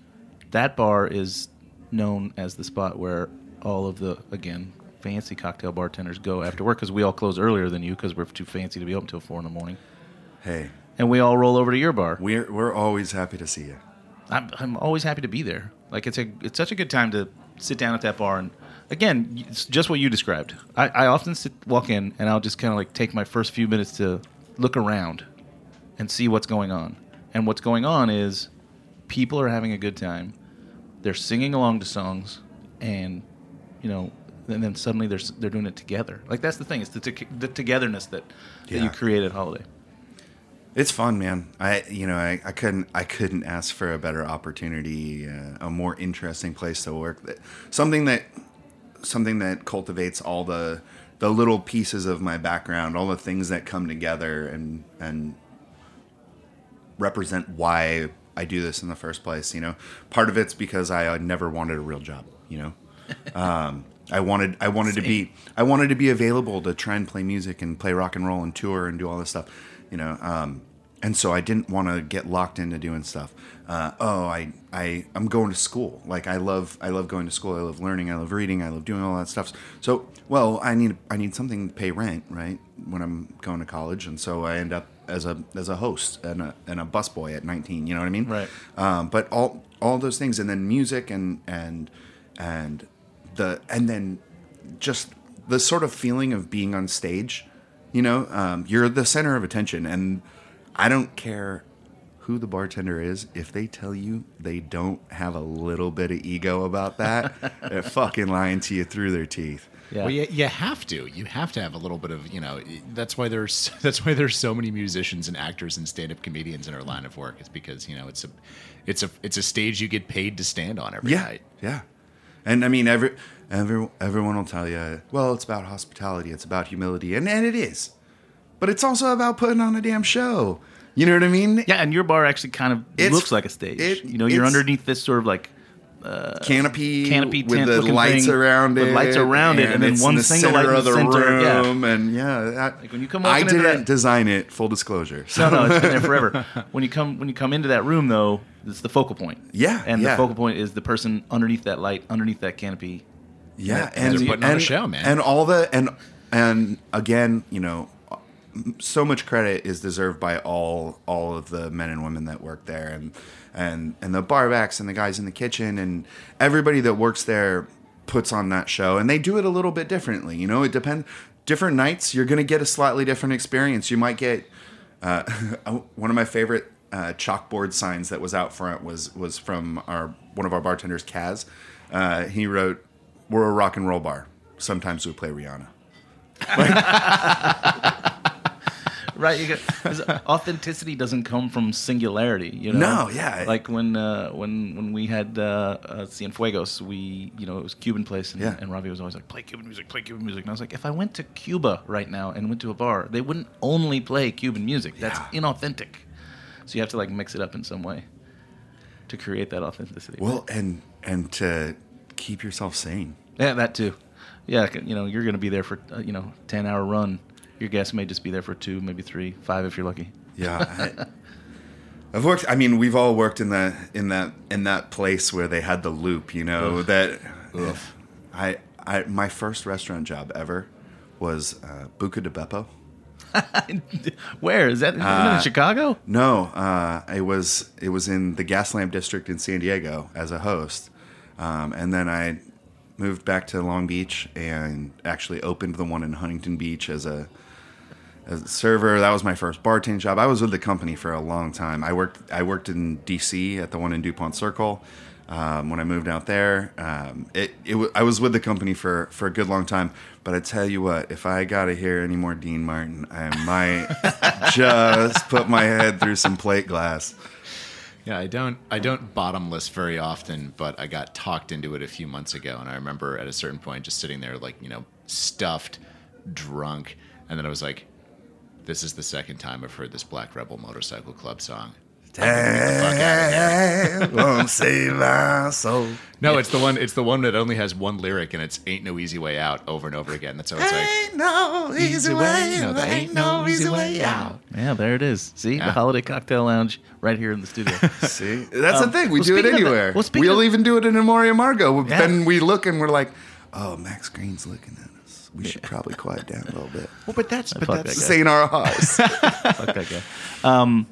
that bar is known as the spot where all of the again fancy cocktail bartenders go after work because we all close earlier than you because we're too fancy to be open till four in the morning, Hey, and we all roll over to your bar. we're we're always happy to see you. I'm, I'm always happy to be there. Like it's a it's such a good time to sit down at that bar and again it's just what you described. I, I often sit walk in and I'll just kind of like take my first few minutes to look around and see what's going on. And what's going on is people are having a good time. They're singing along to songs and you know and then suddenly they're they're doing it together. Like that's the thing. It's the, the togetherness that, that Yeah. you create at holiday. It's fun, man. I you know I, I couldn't I couldn't ask for a better opportunity, uh, a more interesting place to work. That something that something that cultivates all the the little pieces of my background, all the things that come together and and represent why I do this in the first place. You know, part of it's because I never wanted a real job. You know, um, I wanted I wanted to be I wanted to be available to try and play music and play rock and roll and tour and do all this stuff. You know, um, and so I didn't want to get locked into doing stuff. Uh, oh, I I I'm going to school. Like I love I love going to school. I love learning. I love reading. I love doing all that stuff. So well, I need I need something to pay rent, right? When I'm going to college, and so I end up as a as a host and a and a busboy at 19. You know what I mean? Right. Um, but all all those things, and then music and and and the and then just the sort of feeling of being on stage. You know, um, you're the center of attention, and I don't care who the bartender is. If they tell you they don't have a little bit of ego about that, they're fucking lying to you through their teeth. Yeah. Well, you, you have to. You have to have a little bit of you know. That's why there's that's why there's so many musicians and actors and stand-up comedians in our line of work. Is because you know it's a it's a it's a stage you get paid to stand on every yeah, night. Yeah. And I mean, every, every, everyone will tell you, well, it's about hospitality, it's about humility. And, and it is. But it's also about putting on a damn show. You know what I mean? Yeah, and your bar actually kind of It's- looks like a stage. it- you know, you're underneath this sort of like Uh, canopy, Canopy with the lights thing, around with it. lights around it, and then one the single light in of the the center, yeah. room. And yeah, that, Like when you come I didn't that- design it, full disclosure. no, no, it's been there forever. When you come when you come into that room though, it's the focal point. Yeah, and yeah. the focal point is the person underneath that light, underneath that canopy. Yeah, And and they're putting on a show, man. And all the and and again, you know, so much credit is deserved by all all of the men and women that work there, and and and the barbacks and the guys in the kitchen and everybody that works there puts on that show, and they do it a little bit differently. You know, it depends. Different nights, you're going to get a slightly different experience. You might get uh, one of my favorite uh, chalkboard signs that was out front was was from our one of our bartenders, Kaz. Uh, he wrote, "We're a rock and roll bar. Sometimes we play Rihanna." Right, you get, 'cause authenticity doesn't come from singularity. You know, No, yeah. Like when uh, when when we had uh, uh, Cienfuegos, we you know it was Cuban place, and, Yeah. and Ravi was always like, "Play Cuban music, play Cuban music." And I was like, if I went to Cuba right now and went to a bar, they wouldn't only play Cuban music. That's Yeah. inauthentic. So you have to like mix it up in some way to create that authenticity. Well, and and to keep yourself sane. Yeah, that too. Yeah, you know, you're going to be there for uh, you know ten hour run. Your guest may just be there for two, maybe three, five if you're lucky. Yeah. I, I've worked. I mean, we've all worked in that in that in that place where they had the loop. You know that. I I my first restaurant job ever was uh, Buca de Beppo. Where is that? It in Chicago? No, uh, it was it was in the Gaslamp district in San Diego as a host, um, and then I moved back to Long Beach and actually opened the one in Huntington Beach as a a server. That was my first bartending job. I was with the company for a long time. I worked I worked in D.C. at the one in Dupont Circle. Um, when I moved out there, um, it, it w- I was with the company for, for a good long time. But I tell you what, if I got to hear any more Dean Martin, I might just put my head through some plate glass. Yeah, I don't I don't bottomless very often, but I got talked into it a few months ago, and I remember at a certain point just sitting there like you know stuffed, drunk, and then I was like, "This is the second time I've heard this Black Rebel Motorcycle Club song." Damn, won't save my soul. No, it's the one. It's the one that only has one lyric, and it's "Ain't no easy way out" over and over again. That's how it's like. Ain't no easy way, No, there ain't no easy way out. Yeah, there it is. See, the Holiday Cocktail Lounge right here in the studio. See, that's the um, thing. We well, do it speaking of that- anywhere. well, speaking we'll of- even do it in Amor y Amargo. Yeah. Then we look and we're like, oh, Max Green's looking at us. We should probably quiet down a little bit. Well, but that's but fuck that's that This ain't our house. Fuck that guy. Um,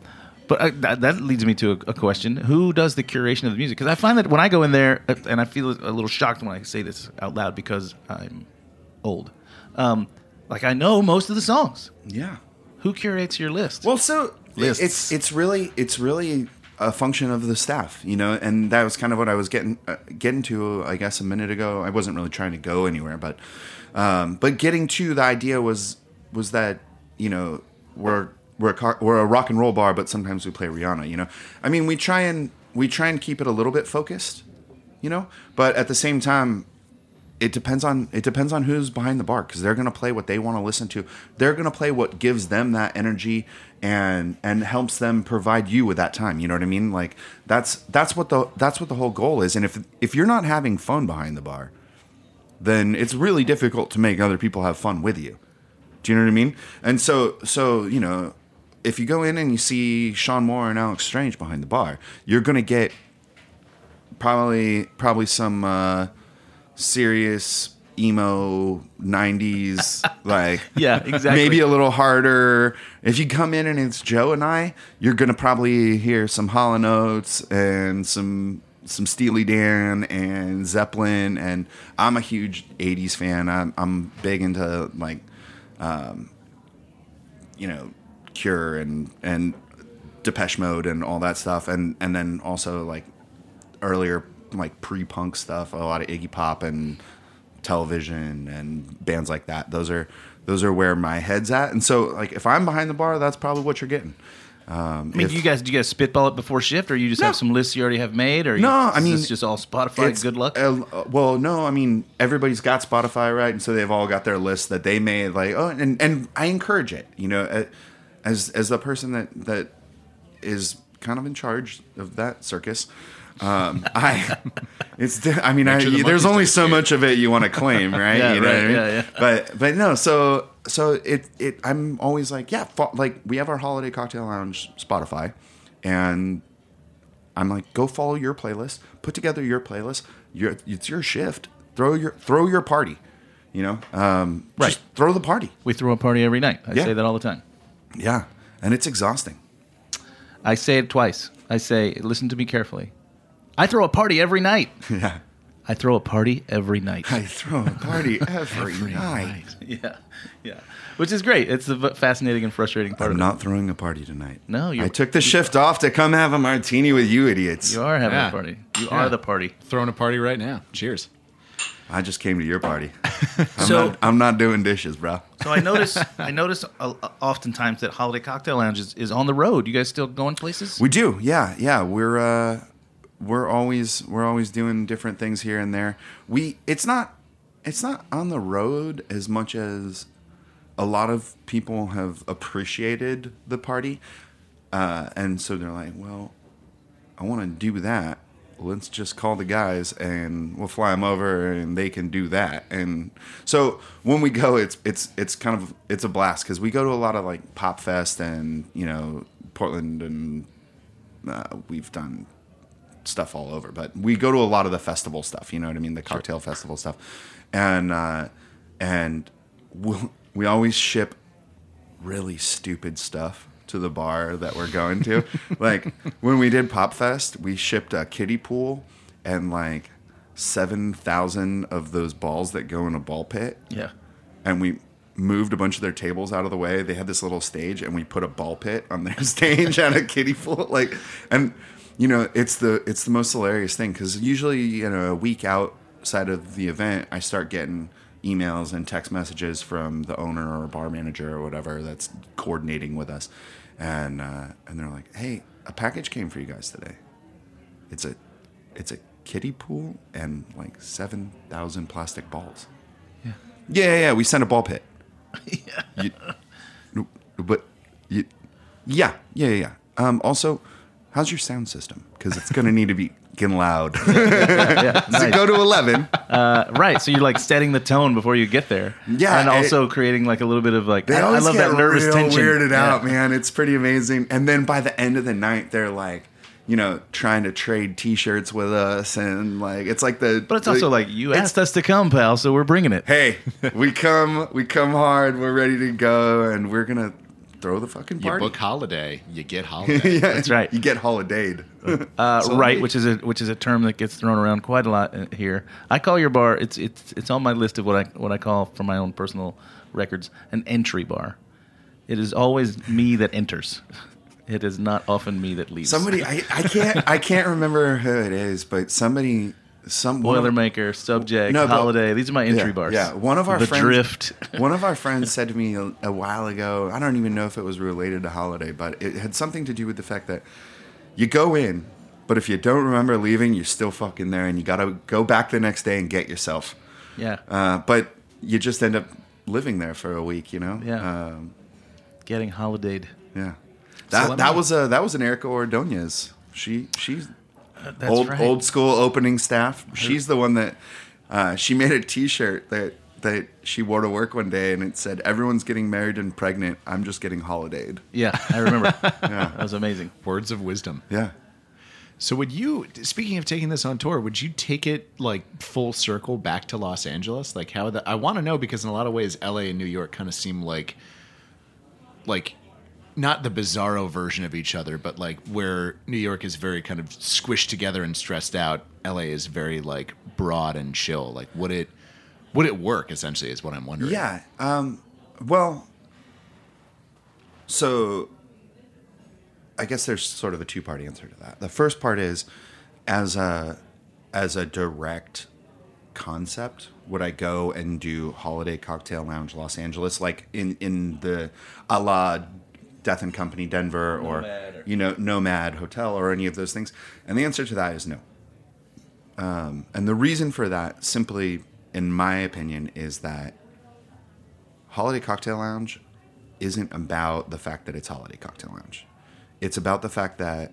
but uh, that, that leads me to a, a question: Who does the curation of the music? Because I find that when I go in there, uh, and I feel a little shocked when I say this out loud because I'm old. Um, like I know most of the songs. yeah. Who curates your list? Well, so Lists. it's it's really it's really a function of the staff, you know, and that was kind of what I was getting uh, getting to, I guess, a minute ago. I wasn't really trying to go anywhere, but um, but getting to the idea was was that you know we're we're a car, we're a rock and roll bar, but sometimes we play Rihanna. You know, I mean, we try and we try and keep it a little bit focused, you know, but at the same time, it depends on it depends on who's behind the bar because they're to play what they want to listen to. They're to play what gives them that energy and and helps them provide you with that time. You know what I mean? Like that's that's what the that's what the whole goal is. And if if you're not having fun behind the bar, then it's really difficult to make other people have fun with you. Do you know what I mean? And so so you know, if you go in and you see Sean Moore and Alex Strange behind the bar, you're going to get probably probably some uh, serious emo 90s like Yeah, exactly. maybe a little harder if you come in and it's joe and i you're gonna probably hear some Hall & Oates and some some steely dan and zeppelin and i'm a huge 80s fan. I'm, I'm big into like um, you know cure and and depeche mode and all that stuff and and then also like earlier like pre-punk stuff a lot of iggy pop and television and bands like that. Those are those are where my head's at. And so like if i'm behind the bar that's probably what you're getting um, I mean, if- do you guys do you guys spitball it before shift, or you just have some lists you already have made, or No, you, I mean, it's just all Spotify. Good luck. uh, well, no, I mean everybody's got Spotify, right? And so they've all got their list that they made. Like, oh, and and I encourage it. You know, uh, as as the person that that is kind of in charge of that circus. Um, I, it's. I mean, I, the there's only so much of it you want to claim, right? Yeah, you know right, I mean? yeah, yeah. But but no, so so it it. I'm always like, yeah, like we have our holiday cocktail lounge Spotify, and I'm like, go follow your playlist, put together your playlist. Your it's your shift. Throw your throw your party. You know, um, Right. Just throw the party. we throw a party every night. I Yeah. say that all the time. Yeah, and it's exhausting. I say it twice. I say, listen to me carefully. I throw a party every night. Yeah, I throw a party every night. I throw a party every, night. yeah, yeah. Which is great. It's the fascinating and frustrating part I'm of not throwing a party tonight. No, you're- I took the shift off to come have a martini with you idiots. You are having Yeah. a party. You Yeah. are the party. Throwing a party right now. Cheers. I just came to your party. I'm, So- not, I'm not doing dishes, bro. So I notice, I notice uh, oftentimes that Holiday Cocktail Lounge is, is on the road. You guys still going places? We do, yeah, yeah. We're uh, we're always we're always doing different things here and there. We it's not it's not on the road as much as a lot of people have appreciated the party, uh, and so they're like, well, I want to do that. Let's just call the guys and we'll fly them over and they can do that. And so when we go, it's it's it's kind of it's a blast because we go to a lot of like Pop Fest and you know Portland and uh, we've done stuff all over, but we go to a lot of the festival stuff. You know what I mean? The cocktail festival stuff, and uh, and we'll, we always ship really stupid stuff to the bar that we're going to. like when we did Pop Fest, we shipped a kiddie pool and like seven thousand of those balls that go in a ball pit Yeah. and we moved a bunch of their tables out of the way. They had this little stage, and we put a ball pit on their stage and a kiddie pool. Like, and you know, it's the it's the most hilarious thing because usually, you know, a week outside of the event, I start getting emails and text messages from the owner or bar manager or whatever that's coordinating with us, and uh, and they're like, "Hey, a package came for you guys today. It's a it's a kiddie pool and like seven thousand plastic balls." Yeah, yeah, yeah. We sent a ball pit. You, but you, yeah, yeah, yeah, yeah. Um, also, how's your sound system? Because it's gonna need to be getting loud. so go to eleven. Uh, right. So you're like setting the tone before you get there. Yeah, And it- also creating like a little bit of like, They I, I always love get that nervous real tension. weirded Yeah. out, man. It's pretty amazing. And then by the end of the night, they're like, you know, trying to trade T-shirts with us, and like it's like the. But it's also like, you asked us to come, pal, so we're bringing it. hey, we come, we come hard. We're ready to go, and we're gonna throw the fucking You book holiday, you get holiday. yeah, That's right. You get holidayed. Uh, So right, which is a which is a term that gets thrown around quite a lot uh, here. I call your bar. It's it's it's on my list of what I what I call for my own personal records an entry bar. It is always me that enters. It is not often me that leaves. Somebody, I, I can't, I can't remember who it is, but somebody, some Boilermaker, Subject, No, but- Holiday. These are my entry yeah, bars. Yeah, one of our the friends, Drift. one of our friends said to me a, a while ago. I don't even know if it was related to holiday, but it had something to do with the fact that you go in, but if you don't remember leaving, you're still fucking there, and you got to go back the next day and get yourself. Yeah, Uh, but you just end up living there for a week, you know. Yeah. Um, getting holidayed. yeah. That let that me- was a that was an Erica Ordonez. She she's That's old right. old school opening staff. She's the one that uh, she made a T-shirt that that she wore to work one day, and it said, "Everyone's getting married and pregnant. I'm just getting holidayed." Yeah, I remember. Yeah, that was amazing. Words of wisdom. Yeah. So would you speaking of taking this on tour, would you take it like full circle back to Los Angeles? Like how the I want to know because in a lot of ways LA and New York kind of seem like like not the bizarro version of each other, but like where New York is very kind of squished together and stressed out, LA is very like broad and chill. Like would it would it work essentially is what I'm wondering. Yeah. Um, well, so I guess there's sort of a two part answer to that. The first part is as a as a direct concept, would I go and do Holiday Cocktail Lounge Los Angeles like in in the a la Death and Company Denver or, Nomad or- you know Nomad Hotel or any of those things? And the answer to that is no. Um, and the reason for that, simply in my opinion, is that Holiday Cocktail Lounge isn't about the fact that it's Holiday Cocktail Lounge. It's about the fact that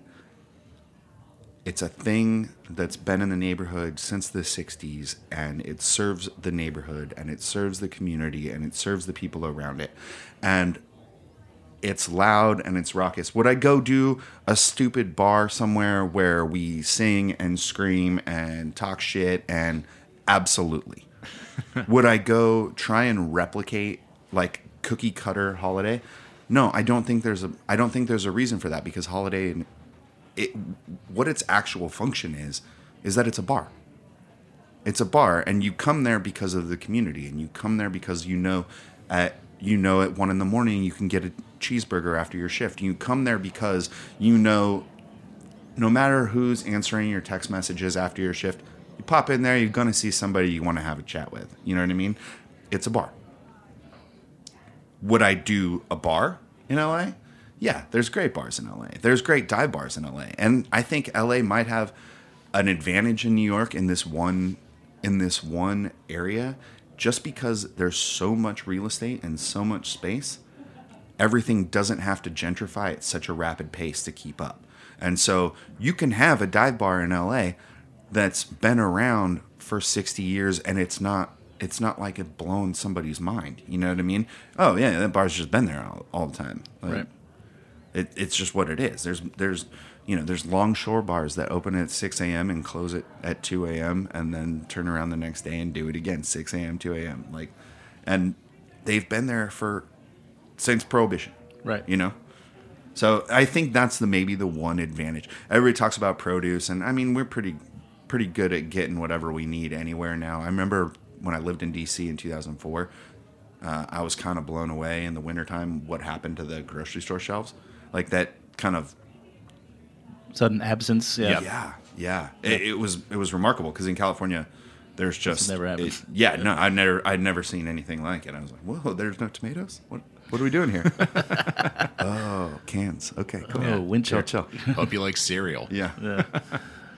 it's a thing that's been in the neighborhood since the 60s and it serves the neighborhood and it serves the community and it serves the people around it. And it's loud and it's raucous. Would I go do a stupid bar somewhere where we sing and scream and talk shit and absolutely. Would I go try and replicate like cookie cutter holiday? No, I don't think there's a I don't think there's a reason for that because holiday it what its actual function is is that it's a bar. It's a bar and you come there because of the community and you come there because you know at you know at one in the morning you can get a cheeseburger after your shift. You come there because you know no matter who's answering your text messages after your shift, you pop in there, you're gonna see somebody you want to have a chat with. You know what I mean? It's a bar. Would I do a bar in LA? Yeah, there's great bars in LA. There's great dive bars in LA. And I think LA might have an advantage in New York in this one in this one area just because there's so much real estate and so much space everything doesn't have to gentrify at such a rapid pace to keep up. And so you can have a dive bar in LA that's been around for 60 years and it's not it's not like it blown somebody's mind. You know what I mean? Oh yeah, that bar's just been there all, all the time. Like, Right. It, it's just what it is. There's there's you know there's longshore bars that open at 6 a.m. and close it at 2 a.m. and then turn around the next day and do it again 6 a.m. 2 a.m. Like, and they've been there for since prohibition. Right. You know? So I think that's the maybe the one advantage. Everybody talks about produce and I mean we're pretty pretty good at getting whatever we need anywhere now. I remember when I lived in DC in 2004, uh, I was kind of blown away in the wintertime what happened to the grocery store shelves. Like that kind of Sudden absence. Yeah. yeah, yeah. It, it was it was remarkable because in California, there's just never happened. it- yeah, no, I'd never I'd never seen anything like it. I was like, whoa, there's no tomatoes. What what are we doing here? oh, cans. Okay, cool. Oh, wind chill, chill. chill. Hope you like cereal. Yeah.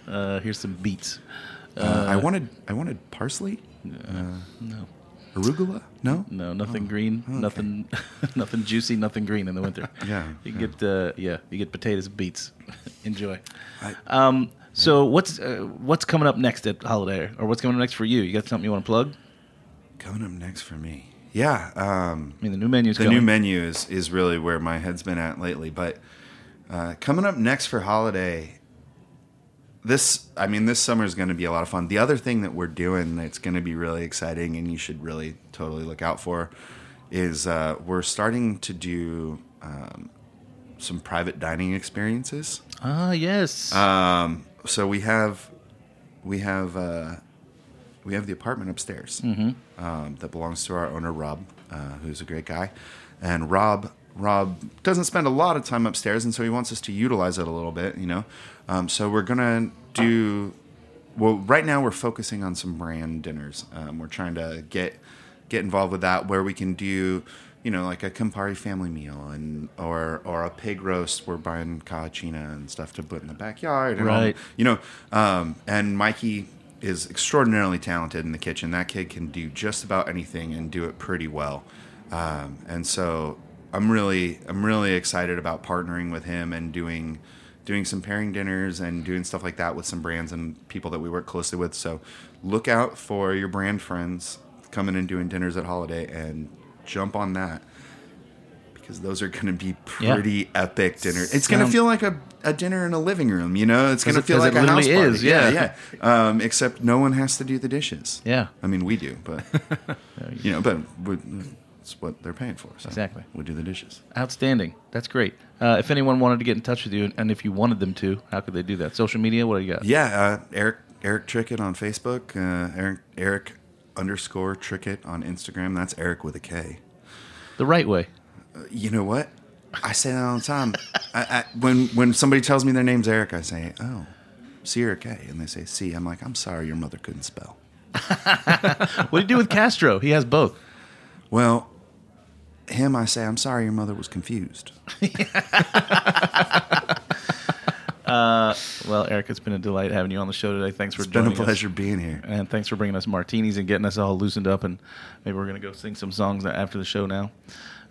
Uh, here's some beets. Uh, I wanted I wanted parsley. Uh, No. Arugula? No. No, nothing green, nothing, nothing juicy, nothing green in the winter. Yeah, you yeah. get uh, yeah, you get potatoes, and beets. Enjoy. I- um, so what's uh, what's coming up next at Holiday, or what's coming up next for you? You got something you want to plug? Coming up next for me. Yeah. Um, I mean, the new menu's the coming. new menu is, is really where my head's been at lately. But uh, coming up next for holiday, this I mean, this summer is going to be a lot of fun. The other thing that we're doing that's going to be really exciting and you should really totally look out for is uh, we're starting to do um, some private dining experiences. Ah, yes. Um, so we have we have uh, we have the apartment upstairs um, that belongs to our owner Rob, uh, who's a great guy, and Rob Rob doesn't spend a lot of time upstairs, and so he wants us to utilize it a little bit, you know. Um, so we're gonna do. Well, right now we're focusing on some brand dinners. Um, we're trying to get get involved with that, where we can do, you know, like a Campari family meal, and or or a pig roast. We're buying caja china and stuff to put in the backyard, and all- Right. you know. Um, and Mikey is extraordinarily talented in the kitchen. That kid can do just about anything and do it pretty well. Um, and so I'm really I'm really excited about partnering with him and doing doing some pairing dinners and doing stuff like that with some brands and people that we work closely with. So look out for your brand friends coming and doing dinners at Holiday and jump on that because those are going to be Yeah. pretty epic dinner. It's going to feel like a, a dinner in a living room, you know? It's going to feel like a house party. is, yeah. yeah. yeah. Um, except no one has to do the dishes. Yeah. I mean, we do, but you know, but we, it's what they're paying for. So Exactly. We do the dishes. Outstanding. That's great. Uh, if anyone wanted to get in touch with you, and if you wanted them to, how could they do that? Social media? What do you got? Yeah, uh, Erik Erik Trickett on Facebook. Uh, Erik Erik underscore Trickett on Instagram. That's Erik with a K. The right way. You know what? I say that all the time. I, I, when when somebody tells me their name's Eric, I say, "Oh, C or K," and they say C. I'm like, "I'm sorry, your mother couldn't spell." What do you do with Castro? He has both. Well, him, I say, "I'm sorry, your mother was confused." Well, Erik, it's been a delight having you on the show today. Thanks for It's been a joining us. pleasure being here. And thanks for bringing us martinis and getting us all loosened up. And maybe we're going to go sing some songs after the show now.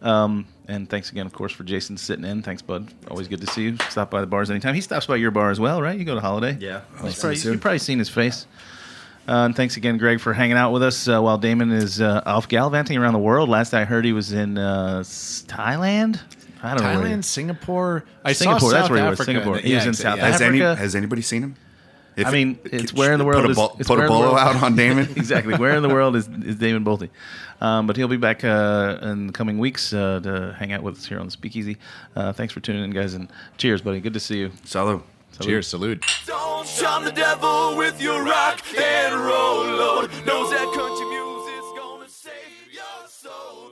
Um, and thanks again, of course, for Jason sitting in. Thanks, bud. Always good to see you. Stop by the bars anytime. He stops by your bar as well, right? You go to Holiday. Yeah. You've I'll see you probably, you've probably seen his face. Uh, and thanks again, Greg, for hanging out with us uh, while Damon is uh, off gallivanting around the world. Last I heard, he was in uh, Thailand. I don't know. where Thailand, Singapore. I Singapore, saw that's South where he was, Africa. Singapore. He Yeah, was in. South Yeah. Has any Africa? has anybody seen him? If I mean, it- it's where in the world put a, is put a bolo out on Damon? exactly. Where in the world is, is Damon Boelte? Um, but he'll be back uh, in the coming weeks uh, to hang out with us here on the Speakeasy. Uh, thanks for tuning in, guys, and cheers, buddy. Good to see you. Salud. Cheers, salute. Don't charm the devil with your rock and roll, Lord. Knows that country music's gonna save your soul.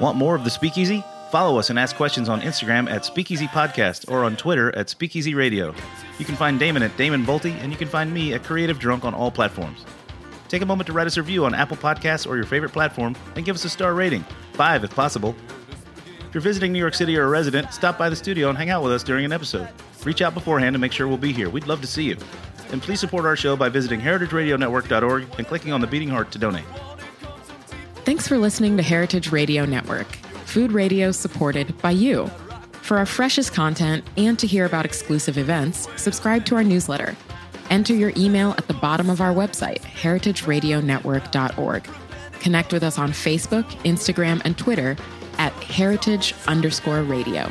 Want more of the Speakeasy? Follow us and ask questions on Instagram at Speakeasy Podcast or on Twitter at Speakeasy Radio. You can find Damon at Damon Boelte, and you can find me at Creative Drunk on all platforms. Take a moment to write us a review on Apple Podcasts or your favorite platform and give us a star rating, five if possible. If you're visiting New York City or a resident, stop by the studio and hang out with us during an episode. Reach out beforehand to make sure we'll be here. We'd love to see you. And please support our show by visiting heritageradionetwork.org and clicking on the beating heart to donate. Thanks for listening to Heritage Radio Network, food radio supported by you. For our freshest content and to hear about exclusive events, subscribe to our newsletter. Enter your email at the bottom of our website, heritageradionetwork.org. Connect with us on Facebook, Instagram, and Twitter at heritage underscore radio.